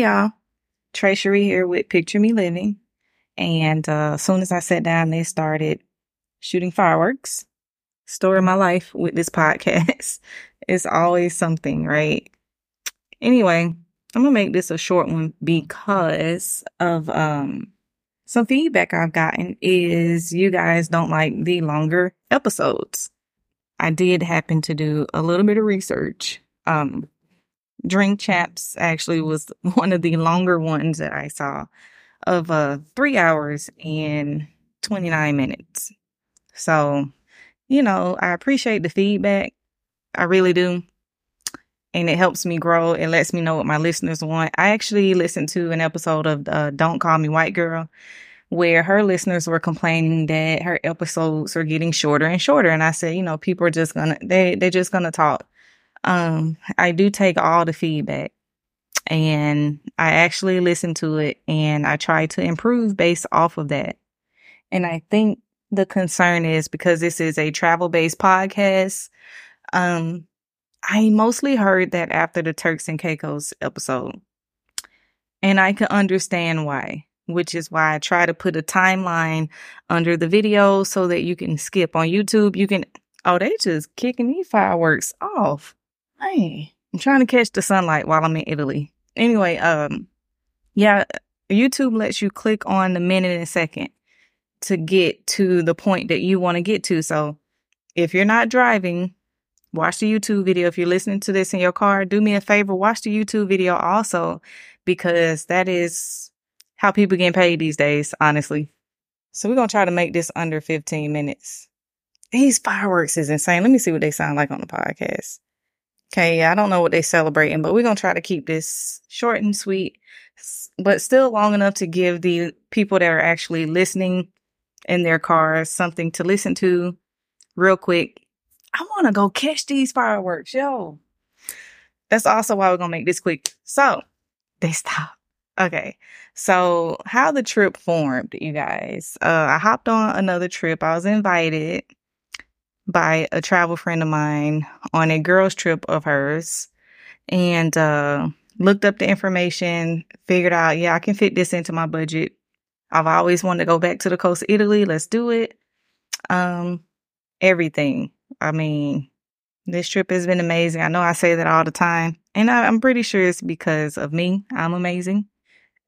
Y'all, Treasury here with Picture Me Living. And uh, as soon as I sat down, they started shooting fireworks. Story of my life with this podcast. it's always something, right? Anyway, I'm gonna make this a short one because of um some feedback I've gotten is you guys don't like the longer episodes. I did happen to do a little bit of research. Um Drink Champs actually was one of the longer ones that I saw of uh 3 hours and 29 minutes. So, you know, I appreciate the feedback. I really do. And it helps me grow. It lets me know what my listeners want. I actually listened to an episode of uh, Don't Call Me White Girl where her listeners were complaining that her episodes are getting shorter and shorter. And I said, you know, people are just gonna, they, they're just gonna talk. Um, I do take all the feedback and I actually listen to it and I try to improve based off of that. And I think the concern is because this is a travel based podcast. Um, I mostly heard that after the Turks and Caicos episode. And I can understand why, which is why I try to put a timeline under the video so that you can skip on YouTube. You can, oh, they just kicking these fireworks off. Hey, I'm trying to catch the sunlight while I'm in Italy. Anyway, um, yeah, YouTube lets you click on the minute and second to get to the point that you want to get to. So if you're not driving, watch the YouTube video. If you're listening to this in your car, do me a favor, watch the YouTube video also, because that is how people get paid these days, honestly. So we're going to try to make this under 15 minutes. These fireworks is insane. Let me see what they sound like on the podcast. Okay, I don't know what they're celebrating, but we're going to try to keep this short and sweet, but still long enough to give the people that are actually listening in their cars something to listen to real quick. I want to go catch these fireworks, yo. That's also why we're going to make this quick. So, they stop. Okay. So, how the trip formed, you guys. Uh, I hopped on another trip. I was invited by a travel friend of mine on a girls trip of hers and uh, looked up the information, figured out, yeah, I can fit this into my budget. I've always wanted to go back to the coast of Italy. Let's do it. Um, everything. I mean, this trip has been amazing. I know I say that all the time, and I, I'm pretty sure it's because of me. I'm amazing.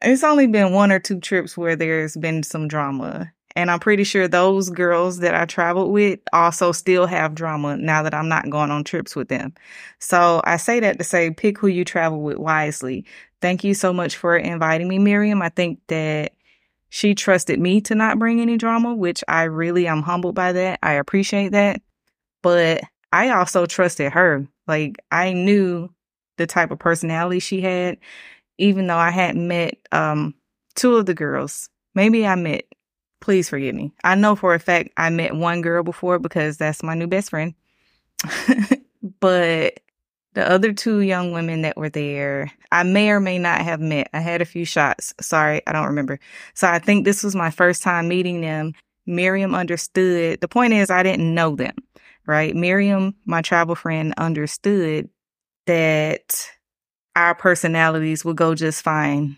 It's only been one or two trips where there's been some drama. And I'm pretty sure those girls that I traveled with also still have drama now that I'm not going on trips with them. So I say that to say pick who you travel with wisely. Thank you so much for inviting me, Miriam. I think that she trusted me to not bring any drama, which I really am humbled by that. I appreciate that. But I also trusted her. Like I knew the type of personality she had, even though I hadn't met um two of the girls. Maybe I met Please forgive me. I know for a fact I met one girl before because that's my new best friend. but the other two young women that were there, I may or may not have met. I had a few shots. Sorry, I don't remember. So I think this was my first time meeting them. Miriam understood. The point is, I didn't know them, right? Miriam, my travel friend, understood that our personalities would go just fine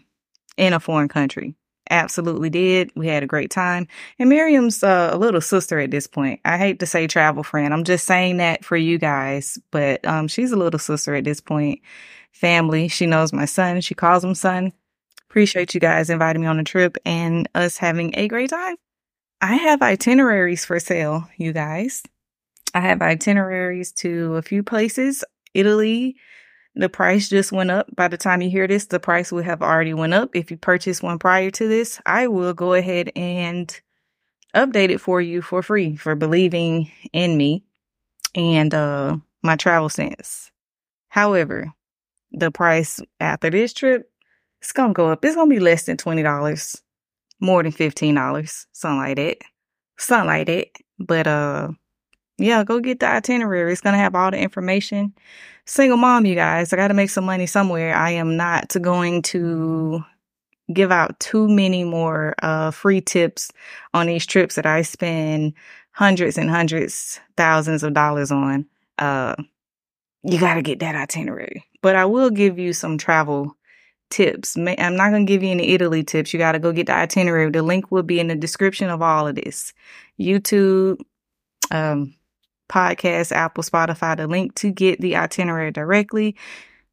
in a foreign country absolutely did. We had a great time. And Miriam's uh, a little sister at this point. I hate to say travel friend. I'm just saying that for you guys, but um, she's a little sister at this point. Family. She knows my son. She calls him son. Appreciate you guys inviting me on a trip and us having a great time. I have itineraries for sale, you guys. I have itineraries to a few places, Italy, the price just went up. By the time you hear this, the price will have already went up. If you purchased one prior to this, I will go ahead and update it for you for free for believing in me and uh my travel sense. However, the price after this trip, it's gonna go up. It's gonna be less than twenty dollars, more than fifteen dollars, something like that, something like that. But uh, yeah, go get the itinerary. It's gonna have all the information single mom, you guys. I got to make some money somewhere. I am not going to give out too many more uh, free tips on these trips that I spend hundreds and hundreds, thousands of dollars on. Uh, you got to get that itinerary. But I will give you some travel tips. I'm not going to give you any Italy tips. You got to go get the itinerary. The link will be in the description of all of this. YouTube, um, podcast, Apple, Spotify. The link to get the itinerary directly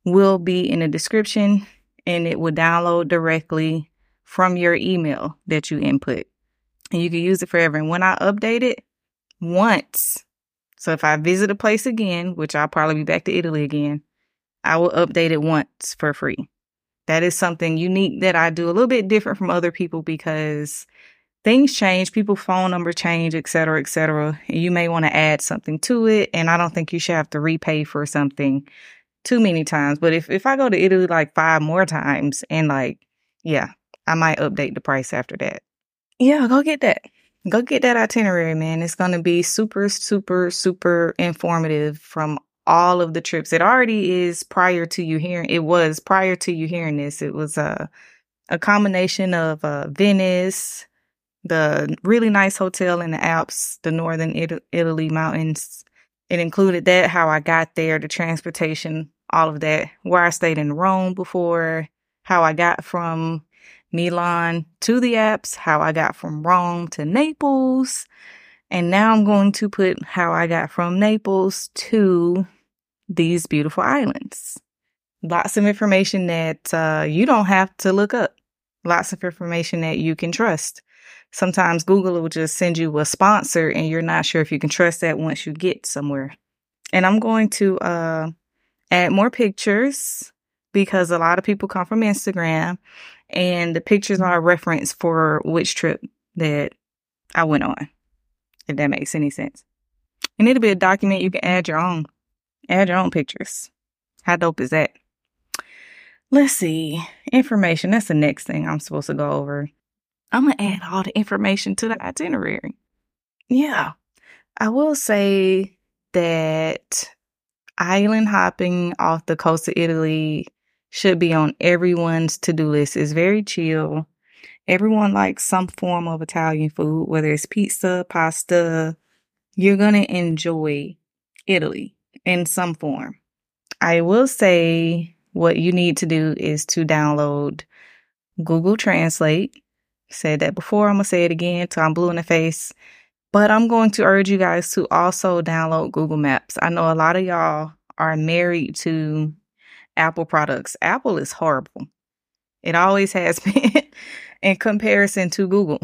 will be in the description and it will download directly from your email that you input. And you can use it forever. And when I update it once, so if I visit a place again, which I'll probably be back to Italy again, I will update it once for free. That is something unique that I do a little bit different from other people because things change, people phone number change, et cetera, et cetera. And you may want to add something to it. And I don't think you should have to repay for something too many times. But if, if I go to Italy like five more times and like, yeah, I might update the price after that. Yeah, go get that. Go get that itinerary, man. It's going to be super, super, super informative from all of the trips. It already is prior to you hearing, it was prior to you hearing this. It was a, a combination of uh, Venice, the really nice hotel in the Alps, the northern Italy mountains. It included that, how I got there, the transportation, all of that, where I stayed in Rome before, how I got from Milan to the Alps, how I got from Rome to Naples. And now I'm going to put how I got from Naples to these beautiful islands. Lots of information that uh, you don't have to look up. Lots of information that you can trust. Sometimes Google will just send you a sponsor and you're not sure if you can trust that once you get somewhere. And I'm going to uh, add more pictures because a lot of people come from Instagram and the pictures are a reference for which trip that I went on, if that makes any sense. And it'll be a document you can add your own, add your own pictures. How dope is that? Let's see. Information. That's the next thing I'm supposed to go over. I'm going to add all the information to the itinerary. Yeah. I will say that island hopping off the coast of Italy should be on everyone's to do list. It's very chill. Everyone likes some form of Italian food, whether it's pizza, pasta. You're going to enjoy Italy in some form. I will say what you need to do is to download Google Translate. Said that before, I'm going to say it again till I'm blue in the face. But I'm going to urge you guys to also download Google Maps. I know a lot of y'all are married to Apple products. Apple is horrible. It always has been in comparison to Google.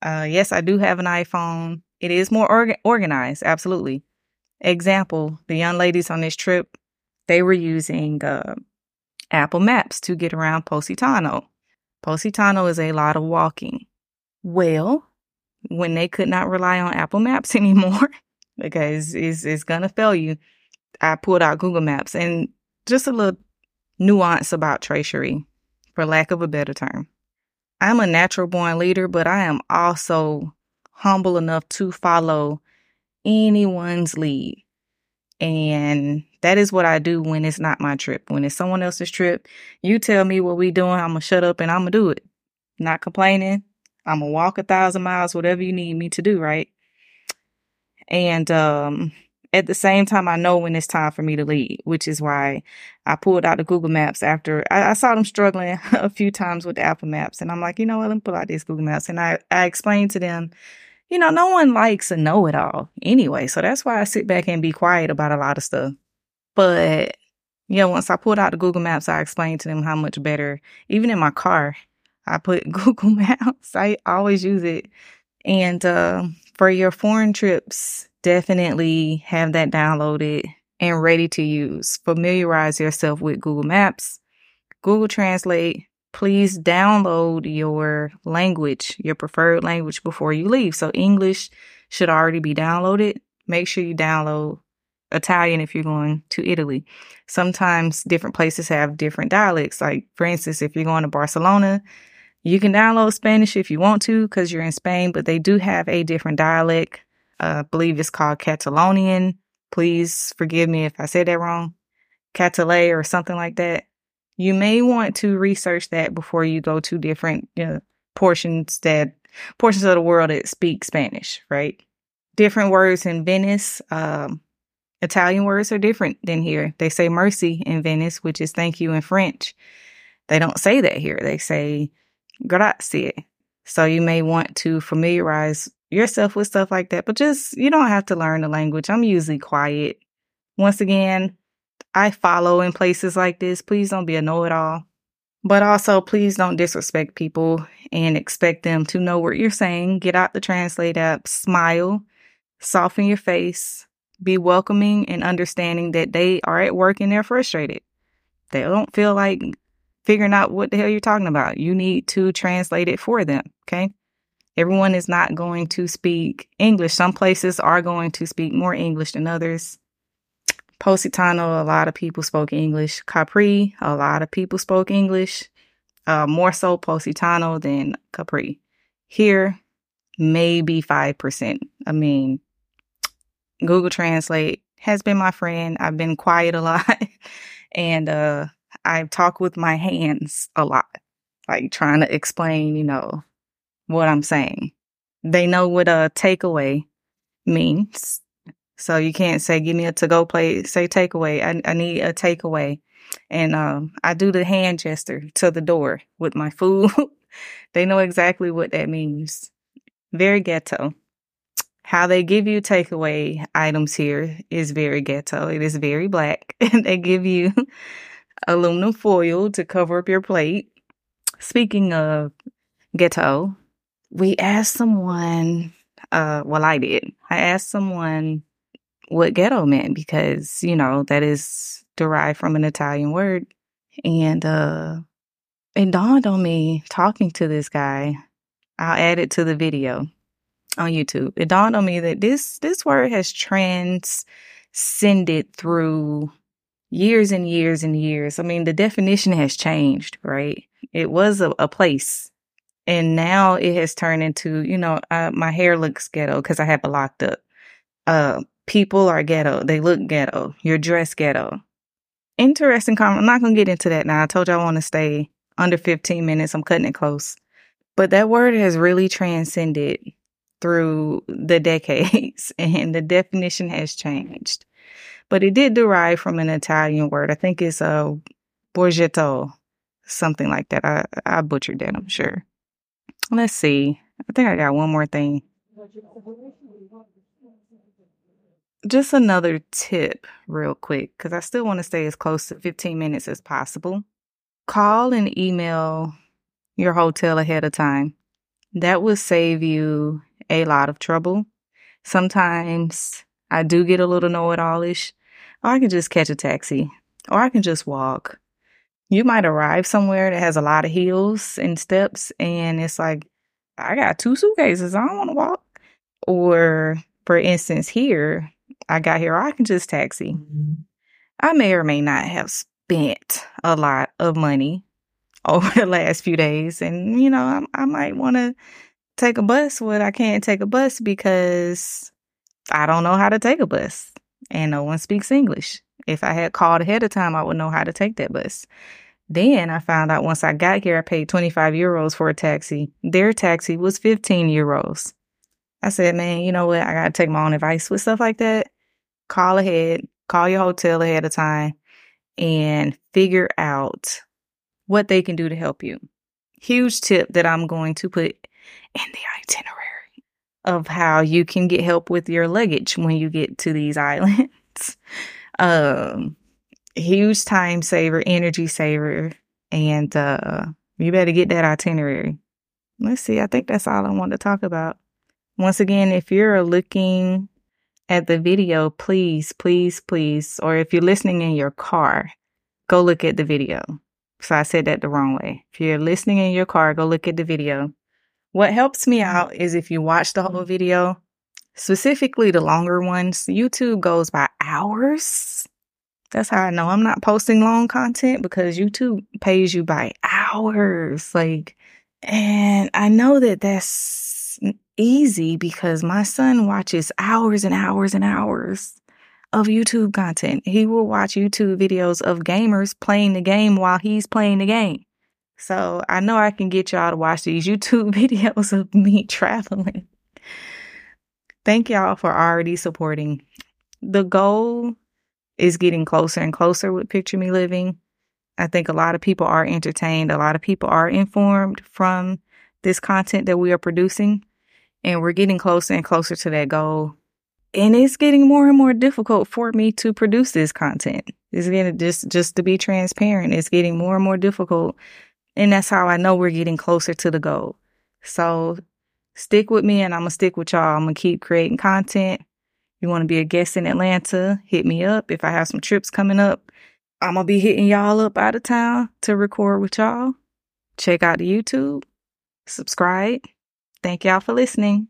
Uh, yes, I do have an iPhone. It is more orga- organized, absolutely. Example, the young ladies on this trip, they were using uh, Apple Maps to get around Positano. Positano is a lot of walking. Well, when they could not rely on Apple Maps anymore, because it's, it's going to fail you, I pulled out Google Maps. And just a little nuance about Tracery, for lack of a better term. I'm a natural born leader, but I am also humble enough to follow anyone's lead. And that is what I do when it's not my trip. When it's someone else's trip, you tell me what we doing, I'm gonna shut up and I'm gonna do it. Not complaining. I'm gonna walk a thousand miles, whatever you need me to do, right? And um at the same time, I know when it's time for me to leave, which is why I pulled out the Google Maps after I, I, saw them struggling a few times with the Apple Maps. And I'm like, you know what, let me pull out these Google Maps. And I, I explained to them, you know, no one likes a know it all anyway. So that's why I sit back and be quiet about a lot of stuff. But yeah, once I pulled out the Google Maps, I explained to them how much better, even in my car, I put Google Maps. I always use it. And uh, for your foreign trips, definitely have that downloaded and ready to use. Familiarize yourself with Google Maps, Google Translate. Please download your language, your preferred language before you leave. So English should already be downloaded. Make sure you download Italian if you're going to Italy. Sometimes different places have different dialects. Like, for instance, if you're going to Barcelona, you can download Spanish if you want to because you're in Spain, but they do have a different dialect uh, I believe it's called Catalonian. Please forgive me if I said that wrong. Catalay or something like that. You may want to research that before you go to different you know, portions that portions of the world that speak Spanish, right? Different words in Venice. Um, Italian words are different than here. They say mercy in Venice, which is thank you in French. They don't say that here. They say grazie. So you may want to familiarize yourself with stuff like that, but just you don't have to learn the language. I'm usually quiet. Once again, I follow in places like this. Please don't be a know it all. But also, please don't disrespect people and expect them to know what you're saying. Get out the translate app, smile, soften your face, be welcoming and understanding that they are at work and they're frustrated. They don't feel like figuring out what the hell you're talking about. You need to translate it for them. Okay. Everyone is not going to speak English. Some places are going to speak more English than others. Positano, a lot of people spoke English. Capri, a lot of people spoke English. Uh, more so Positano than Capri. Here, maybe 5%. I mean, Google Translate has been my friend. I've been quiet a lot and uh I talk with my hands a lot, like trying to explain, you know, what I'm saying. They know what a takeaway means. So you can't say, give me a to go plate, say takeaway. I, I need a takeaway. And um, I do the hand gesture to the door with my food. they know exactly what that means. Very ghetto. How they give you takeaway items here is very ghetto. It is very black. They give you aluminum foil to cover up your plate. Speaking of ghetto, we asked someone, uh, well, I did. I asked someone what ghetto meant because, you know, that is derived from an Italian word. And, uh, it dawned on me talking to this guy. I'll add it to the video on YouTube. It dawned on me that this, this word has transcended through years and years and years. I mean, the definition has changed, right? It was a, a place and now it has turned into, you know, uh, my hair looks ghetto because I have it locked up. Uh, people are ghetto. They look ghetto. You're dressed ghetto. Interesting comment. I'm not to get into that now. I told you I want to stay under 15 minutes. I'm cutting it close. But that word has really transcended through the decades and the definition has changed but it did derive from an Italian word. I think it's uh, a borgetto, something like that. I, I butchered that, I'm sure. Let's see. I think I got one more thing. Just another tip, real quick, because I still want to stay as close to 15 minutes as possible. Call and email your hotel ahead of time. That will save you a lot of trouble. Sometimes I do get a little know it allish, or I can just catch a taxi, or I can just walk. You might arrive somewhere that has a lot of hills and steps, and it's like, I got two suitcases. I don't want to walk. Or, for instance, here, I got here, I can just taxi. Mm-hmm. I may or may not have spent a lot of money over the last few days. And, you know, I, I might want to take a bus, but I can't take a bus because I don't know how to take a bus and no one speaks English. If I had called ahead of time, I would know how to take that bus. Then I found out once I got here, I paid 25 euros for a taxi. Their taxi was 15 euros. I said, man, you know what? I got to take my own advice with stuff like that. Call ahead, call your hotel ahead of time, and figure out what they can do to help you. Huge tip that I'm going to put in the itinerary of how you can get help with your luggage when you get to these islands. um, huge time saver, energy saver, and uh, you better get that itinerary. Let's see. I think that's all I want to talk about. Once again, if you're looking at the video, please, please, please, or if you're listening in your car, go look at the video. So I said that the wrong way. If you're listening in your car, go look at the video. What helps me mm-hmm. out is if you watch the whole mm-hmm. video, specifically the longer ones, YouTube goes by hours. That's how I know I'm not posting long content because YouTube pays you by hours. Like, and I know that that's easy because my son watches hours and hours and hours of YouTube content. He will watch YouTube videos of gamers playing the game while he's playing the game. So I know I can get y'all to watch these YouTube videos of me traveling. Thank y'all for already supporting. The goal is getting closer and closer with Picture Me Living. I think a lot of people are entertained. A lot of people are informed from this content that we are producing. And we're getting closer and closer to that goal. And it's getting more and more difficult for me to produce this content. It's getting just, just to be transparent. It's getting more and more difficult. And that's how I know we're getting closer to the goal. So stick with me and I'm going to stick with y'all. I'm going to keep creating content. You want to be a guest in Atlanta? Hit me up. If I have some trips coming up, I'm going to be hitting y'all up out of town to record with y'all. Check out the YouTube, subscribe. Thank y'all for listening.